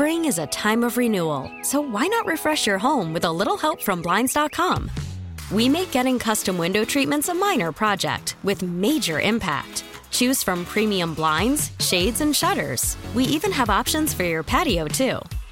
Spring is a time of renewal, so why not refresh your home with a little help from Blinds.com? We make getting custom window treatments a minor project with major impact. Choose from premium blinds, shades, and shutters. We even have options for your patio, too.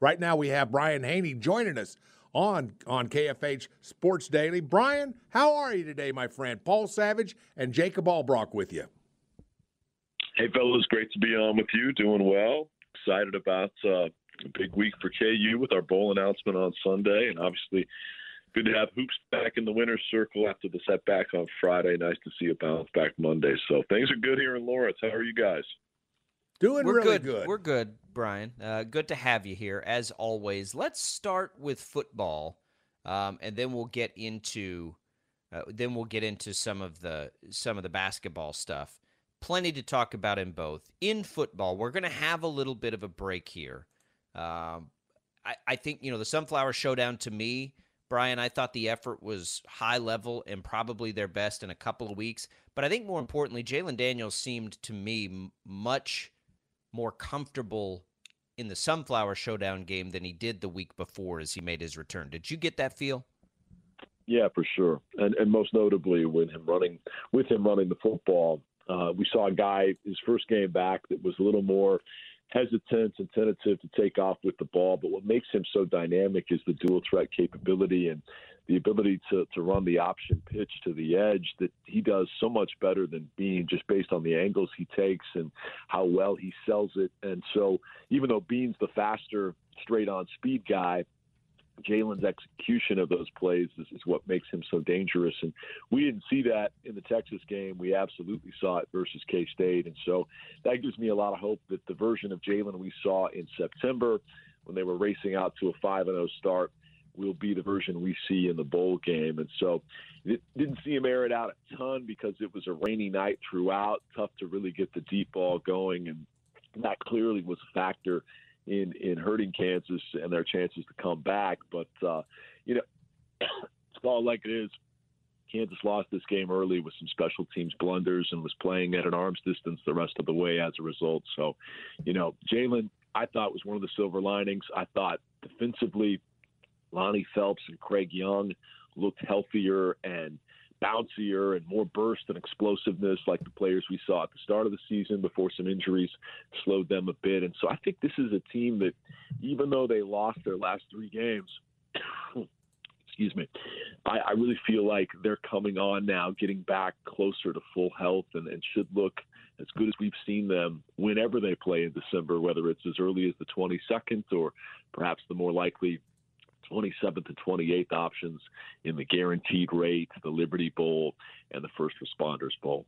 Right now we have Brian Hanni joining us on on KFH Sports Daily. Brian, how are you today, my friend? Paul Savage and Jacob Albrock with you. Hey, fellas, great to be on with you. Doing well. Excited about uh, a big week for KU with our bowl announcement on Sunday, and obviously good to have hoops back in the winner's circle after the setback on Friday. Nice to see a bounce back Monday. So things are good here in Lawrence. How are you guys? Doing We're really good. good. We're good, Brian. Uh, good to have you here as always. Let's start with football, um, and then we'll get into uh, then we'll get into some of the some of the basketball stuff. Plenty to talk about in both. In football, we're going to have a little bit of a break here. Um, I, I think you know the Sunflower Showdown to me, Brian. I thought the effort was high level and probably their best in a couple of weeks. But I think more importantly, Jalen Daniels seemed to me m- much more comfortable in the Sunflower Showdown game than he did the week before as he made his return. Did you get that feel? Yeah, for sure, and and most notably with him running with him running the football, uh, we saw a guy his first game back that was a little more hesitant and tentative to take off with the ball. But what makes him so dynamic is the dual threat capability and the ability to, to run the option pitch to the edge that he does so much better than Bean just based on the angles he takes and how well he sells it. And so even though Bean's the faster straight on speed guy, Jalen's execution of those plays is, is, what makes him so dangerous. And we didn't see that in the Texas game. We absolutely saw it versus K State. And so that gives me a lot of hope that the version of Jalen we saw in September when they were racing out to a 5 0 start will be the version we see in the bowl game. And so it didn't see him air it out a ton because it was a rainy night throughout, tough to really get the deep ball going. And that clearly was a factor in in hurting Kansas and their chances to come back. But uh, you know, it's all like it is. Kansas lost this game early with some special teams blunders and was playing at an arm's distance the rest of the way as a result. So, you know, Jalen, I thought was one of the silver linings. I thought defensively, Lonnie Phelps and Craig Young looked healthier and bouncier and more burst and explosiveness like the players we saw at the start of the season before some injuries slowed them a bit. And so I think this is a team that, even though they lost their last three games, excuse me, I, I really feel like they're coming on now, getting back closer to full health and, and should look as good as we've seen them whenever they play in December, whether it's as early as the 22nd or perhaps the more likely 27th and 28th options in the guaranteed rate, the Liberty Bowl, and the First Responders Bowl.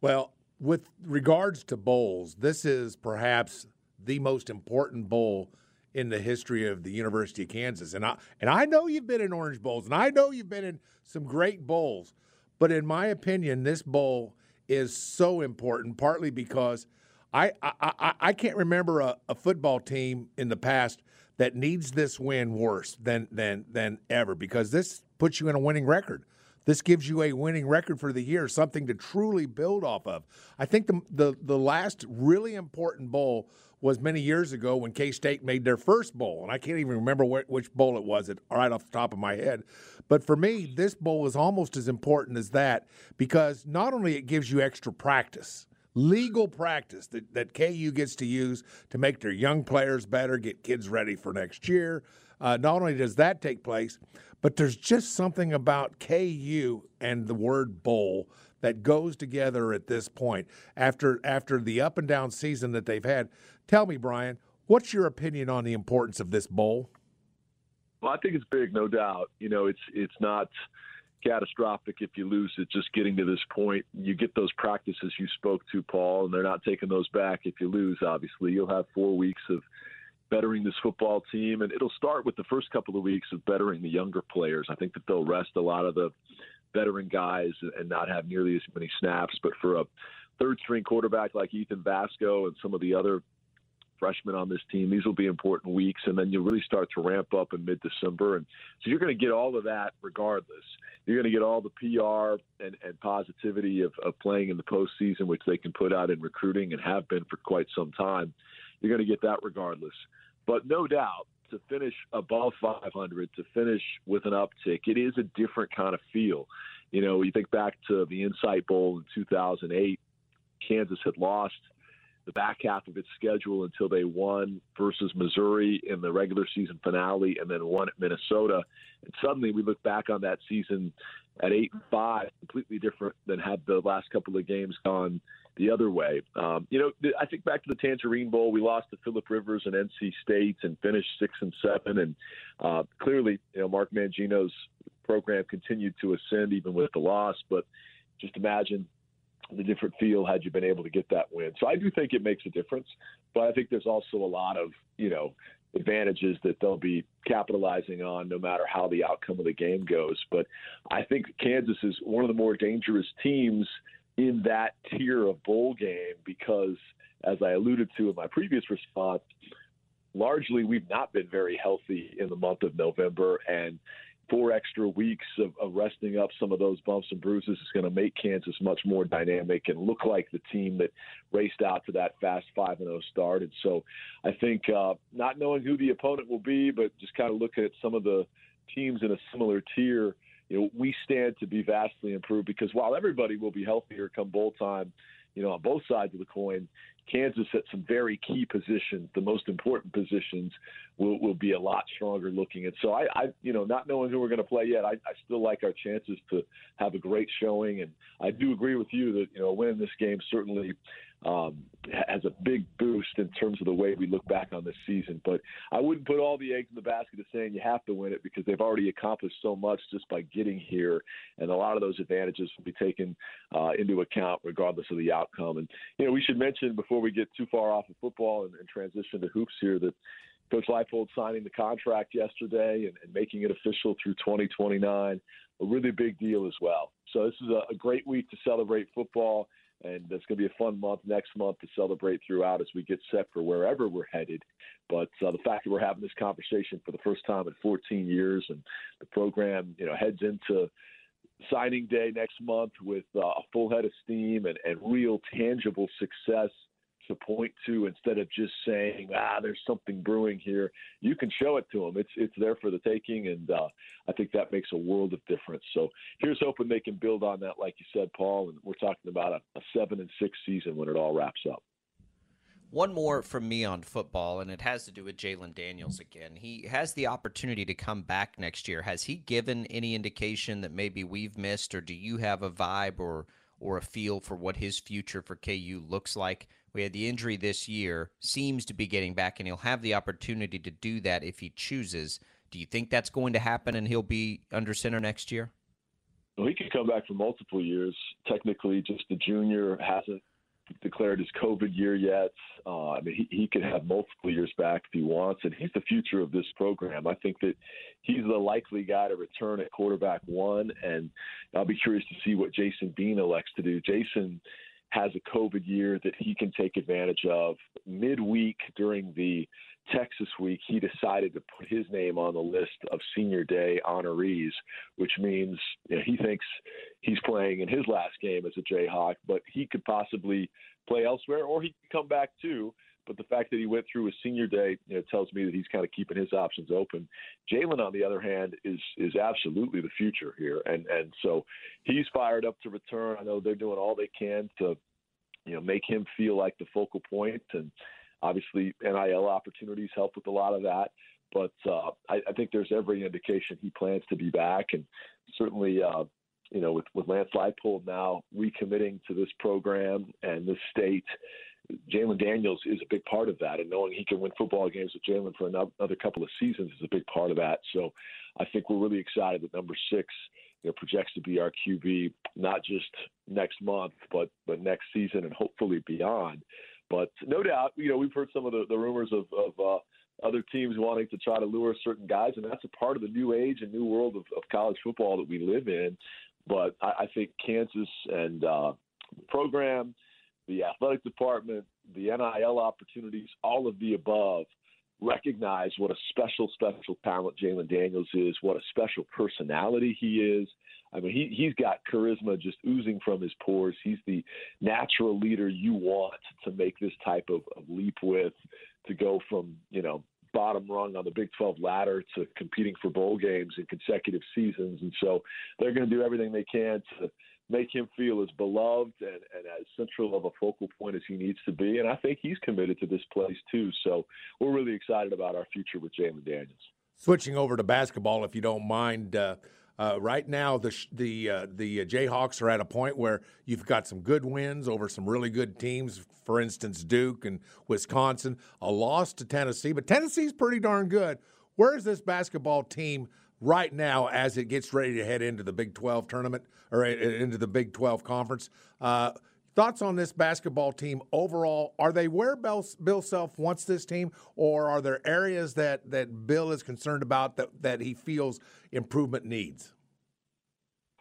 Well, with regards to bowls, this is perhaps the most important bowl in the history of the University of Kansas. And I and I know you've been in Orange Bowls, and I know you've been in some great bowls, but in my opinion, this bowl is so important, partly because I I, I, I can't remember a, a football team in the past that needs this win worse than than than ever because this puts you in a winning record. This gives you a winning record for the year, something to truly build off of. I think the the, the last really important bowl was many years ago when K State made their first bowl, and I can't even remember wh- which bowl it was, It right off the top of my head. But for me, this bowl is almost as important as that because not only it gives you extra practice, legal practice that, that KU gets to use to make their young players better, get kids ready for next year. Uh, not only does that take place, but there's just something about KU and the word bowl that goes together at this point after after the up and down season that they've had. Tell me, Brian, what's your opinion on the importance of this bowl? Well, I think it's big, no doubt. You know, it's it's not catastrophic if you lose it. Just getting to this point, you get those practices you spoke to, Paul, and they're not taking those back if you lose. Obviously, you'll have four weeks of bettering this football team, and it'll start with the first couple of weeks of bettering the younger players. I think that they'll rest a lot of the veteran guys and not have nearly as many snaps. But for a third string quarterback like Ethan Vasko and some of the other freshmen on this team. These will be important weeks, and then you really start to ramp up in mid-December, and so you're going to get all of that regardless. You're going to get all the PR and, and positivity of, of playing in the postseason, which they can put out in recruiting and have been for quite some time. You're going to get that regardless. But no doubt, to finish above 500, to finish with an uptick, it is a different kind of feel. You know, you think back to the Insight Bowl in 2008, Kansas had lost the back half of its schedule until they won versus Missouri in the regular season finale and then won at Minnesota. And suddenly we look back on that season at eight and five, completely different than had the last couple of games gone the other way. Um, you know, I think back to the Tangerine Bowl, we lost to Philip Rivers and NC State and finished six and seven. And uh, clearly, you know, Mark Mangino's program continued to ascend even with the loss. But just imagine the different feel had you been able to get that win. So I do think it makes a difference, but I think there's also a lot of, you know, advantages that they'll be capitalizing on no matter how the outcome of the game goes. But I think Kansas is one of the more dangerous teams in that tier of bowl game because, as I alluded to in my previous response, largely we've not been very healthy in the month of November. And four extra weeks of, of, resting up some of those bumps and bruises is going to make Kansas much more dynamic and look like the team that raced out to that fast 5 0 start. And so I think uh, not knowing who the opponent will be, but just kind of looking at some of the teams in a similar tier, you know, we stand to be vastly improved because while everybody will be healthier come bowl time, you know, on both sides of the coin, Kansas at some very key positions, the most important positions, will, will be a lot stronger looking. And so I, I you know, not knowing who we're going to play yet, I, I still like our chances to have a great showing. And I do agree with you that you know, winning this game certainly um, has a big boost in terms of the way we look back on this season. But I wouldn't put all the eggs in the basket of saying you have to win it because they've already accomplished so much just by getting here, and a lot of those advantages will be taken uh, into account regardless of the outcome. And you know, we should mention before we get too far off of football and, and transition to hoops here that. Coach Leipold signing the contract yesterday and, and making it official through 2029, a really big deal as well. So this is a, a great week to celebrate football and it's going to be a fun month next month to celebrate throughout as we get set for wherever we're headed. But uh, the fact that we're having this conversation for the first time in 14 years, and the program, you know, heads into signing day next month with uh, a full head of steam and, and real tangible success to point to instead of just saying, ah, there's something brewing here. You can show it to them. It's it's there for the taking, and uh, I think that makes a world of difference. So here's hoping they can build on that, like you said, Paul. And we're talking about a, a seven and six season when it all wraps up. One more from me on football, and it has to do with Jalen Daniels again. He has the opportunity to come back next year. Has he given any indication that maybe we've missed, or do you have a vibe or or a feel for what his future for KU looks like? We had the injury this year, seems to be getting back, and he'll have the opportunity to do that if he chooses. Do you think that's going to happen and he'll be under center next year? Well, he could come back for multiple years. Technically, just the junior hasn't declared his COVID year yet. Uh, I mean, he, he could have multiple years back if he wants, and he's the future of this program. I think that he's the likely guy to return at quarterback one, and I'll be curious to see what Jason Bean elects to do. Jason has a COVID year that he can take advantage of. Midweek during the Texas week, he decided to put his name on the list of senior day honorees, which means you know, he thinks he's playing in his last game as a Jayhawk, but he could possibly play elsewhere or he could come back too. But the fact that he went through his senior day you know, tells me that he's kind of keeping his options open. Jalen, on the other hand, is is absolutely the future here, and and so he's fired up to return. I know they're doing all they can to you know make him feel like the focal point, and obviously NIL opportunities help with a lot of that. But uh, I, I think there's every indication he plans to be back, and certainly. Uh, you know, with, with Lance Leipold now recommitting to this program and this state, Jalen Daniels is a big part of that, and knowing he can win football games with Jalen for another couple of seasons is a big part of that. So, I think we're really excited that number six you know, projects to be our QB not just next month, but but next season and hopefully beyond. But no doubt, you know, we've heard some of the, the rumors of, of uh, other teams wanting to try to lure certain guys, and that's a part of the new age and new world of, of college football that we live in. But I, I think Kansas and uh, the program the athletic department, the NIL opportunities, all of the above recognize what a special, special talent Jalen Daniels is, what a special personality he is. I mean, he, he's got charisma just oozing from his pores. He's the natural leader you want to make this type of, of leap with, to go from, you know, bottom rung on the Big 12 ladder to competing for bowl games in consecutive seasons. And so they're going to do everything they can to make him feel as beloved and, and as central of a focal point as he needs to be. And I think he's committed to this place too. So we're really excited about our future with Jalen Daniels. Switching over to basketball, if you don't mind. Uh, uh, right now, the the uh, the Jayhawks are at a point where you've got some good wins over some really good teams. For instance, Duke and Wisconsin. A loss to Tennessee, but Tennessee's pretty darn good. Where is this basketball team right now as it gets ready to head into the Big 12 tournament or into the Big 12 conference. Uh, thoughts on this basketball team overall? Are they where Bill, Bill Self wants this team, or are there areas that, that Bill is concerned about that, that he feels improvement needs?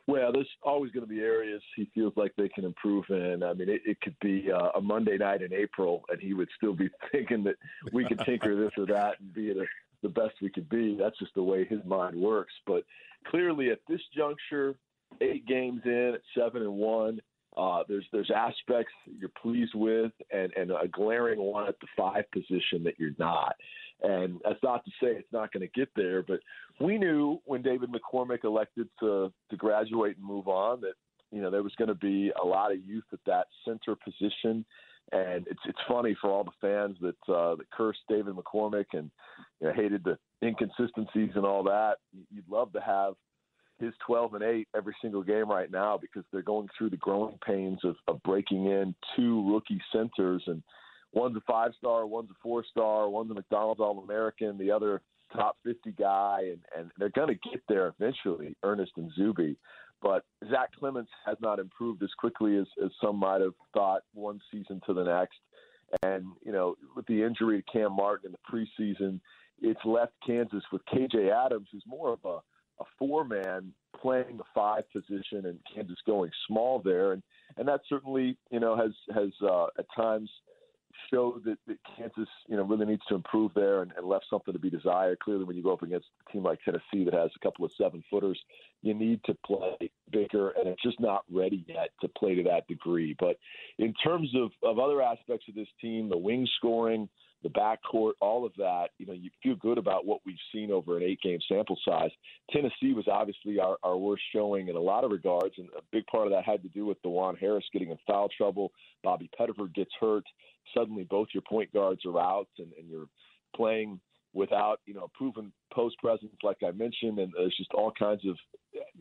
Well, there's always going to be areas he feels like they can improve in. I mean, it, it could be uh, a Monday night in April, and he would still be thinking that we could tinker this or that and be at a the best we could be. That's just the way his mind works. But clearly, at this juncture, eight games in at seven and one, uh, there's there's aspects you're pleased with, and and a glaring one at the five position that you're not. And that's not to say it's not going to get there, but we knew when David McCormick elected to to graduate and move on that you know there was going to be a lot of youth at that center position and it's it's funny for all the fans that uh, that cursed David McCormick and you know, hated the inconsistencies and all that. You'd love to have his 12 and 8 every single game right now because they're going through the growing pains of, of breaking in two rookie centers and one's a five star, one's a four star, one's a McDonald's All American, the other top 50 guy, and, and they're going to get there eventually, Ernest and Zuby. But Zach Clemence has not improved as quickly as, as some might have thought one season to the next. And, you know, with the injury to Cam Martin in the preseason, it's left Kansas with KJ Adams, who's more of a, a four man playing the five position and Kansas going small there. And, and that certainly, you know, has, has uh, at times – showed that, that Kansas, you know, really needs to improve there and, and left something to be desired. Clearly, when you go up against a team like Tennessee that has a couple of seven footers, you need to play bigger, and it's just not ready yet to play to that degree. But in terms of, of other aspects of this team, the wing scoring, the backcourt, all of that, you know, you feel good about what we've seen over an eight game sample size. Tennessee was obviously our, our worst showing in a lot of regards, and a big part of that had to do with Dajuan Harris getting in foul trouble. Bobby Pettiford gets hurt suddenly both your point guards are out and, and you're playing without you know proven post presence like I mentioned, and there's just all kinds of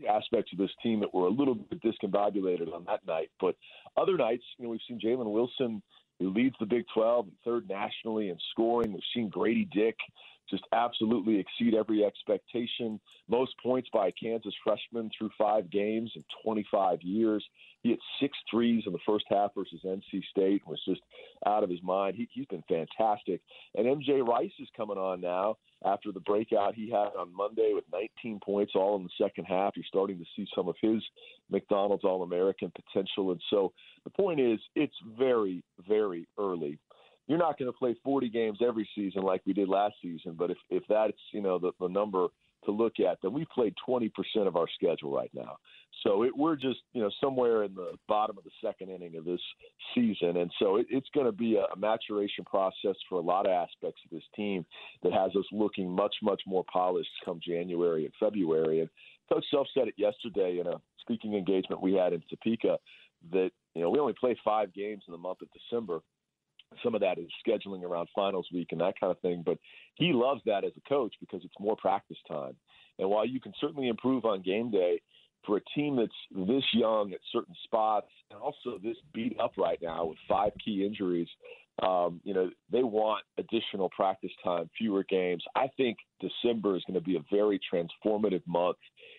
aspects of this team that were a little bit discombobulated on that night. But other nights, you know, we've seen Jalen Wilson, who leads the Big 12 and third nationally in scoring. We've seen Grady Dick just absolutely exceed every expectation. Most points by a Kansas freshman through five games in 25 years. He had six threes in the first half versus NC State and was just out of his mind. He, he's been fantastic. And MJ Rice is coming on now after the breakout he had on Monday with 19 points all in the second half. You're starting to see some of his McDonald's All American potential. And so the point is, it's very, very early you're not going to play 40 games every season like we did last season. But if if that's you know the, the number to look at then we've played 20% of our schedule right now. So it, we're just, you know, somewhere in the bottom of the second inning of this season. And so it, it's going to be a, a maturation process for a lot of aspects of this team that has us looking much, much more polished come January and February. And Coach Self said it yesterday in a speaking engagement we had in Topeka that, you know, we only play five games in the month of December some of that is scheduling around finals week and that kind of thing. But he loves that as a coach because it's more practice time. And while you can certainly improve on game day, for a team that's this young at certain spots and also this beat up right now with five key injuries, um, you know, they want additional practice time, fewer games. I think December is going to be a very transformative month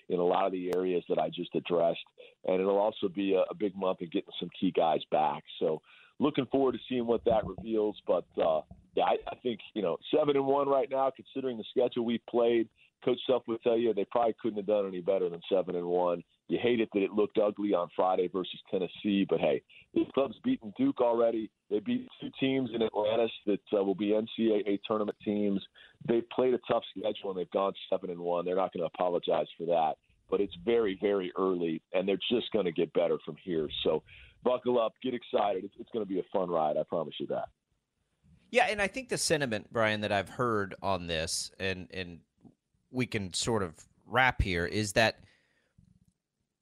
in a lot of the areas that I just addressed. And it'll also be a, a big month in getting some key guys back. So looking forward to seeing what that reveals. But uh, yeah, I, I think, you know, seven and one right now, considering the schedule we've played – Coach Self would tell you they probably couldn't have done any better than seven and one. You hate it that it looked ugly on Friday versus Tennessee, but hey, the club's beaten Duke already. They beat two teams in Atlantis that uh, will be NCAA tournament teams. They've played a tough schedule and they've gone seven and one. They're not going to apologize for that, but it's very, very early, and they're just going to get better from here. So, buckle up, get excited. It's, it's going to be a fun ride. I promise you that. Yeah, and I think the sentiment, Brian, that I've heard on this, and and we can sort of wrap here is that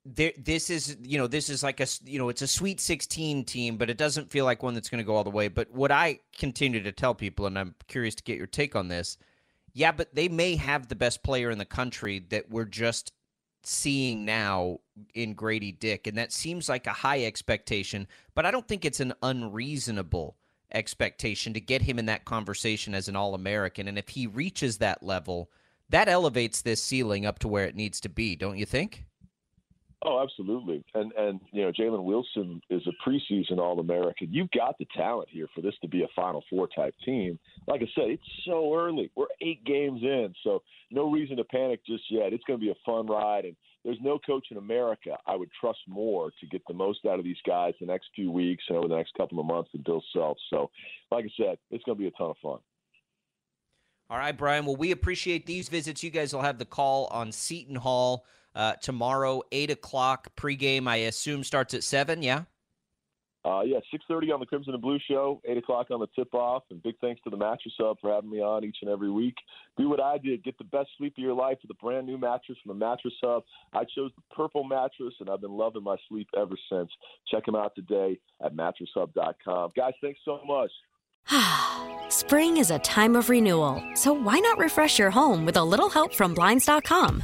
there, this is you know this is like a you know it's a sweet 16 team but it doesn't feel like one that's going to go all the way but what i continue to tell people and i'm curious to get your take on this yeah but they may have the best player in the country that we're just seeing now in grady dick and that seems like a high expectation but i don't think it's an unreasonable expectation to get him in that conversation as an all-american and if he reaches that level that elevates this ceiling up to where it needs to be, don't you think? Oh, absolutely. And and you know, Jalen Wilson is a preseason All American. You've got the talent here for this to be a Final Four type team. Like I said, it's so early. We're eight games in, so no reason to panic just yet. It's going to be a fun ride, and there's no coach in America I would trust more to get the most out of these guys the next few weeks and over the next couple of months than Bill Self. So, like I said, it's going to be a ton of fun. All right, Brian. Well, we appreciate these visits. You guys will have the call on Seton Hall uh, tomorrow, eight o'clock pregame. I assume starts at seven. Yeah. Uh, yeah, six thirty on the Crimson and Blue show, eight o'clock on the tip off, and big thanks to the Mattress Hub for having me on each and every week. Do what I did, get the best sleep of your life with a brand new mattress from the Mattress Hub. I chose the purple mattress, and I've been loving my sleep ever since. Check them out today at mattresshub.com. Guys, thanks so much. Spring is a time of renewal, so why not refresh your home with a little help from Blinds.com?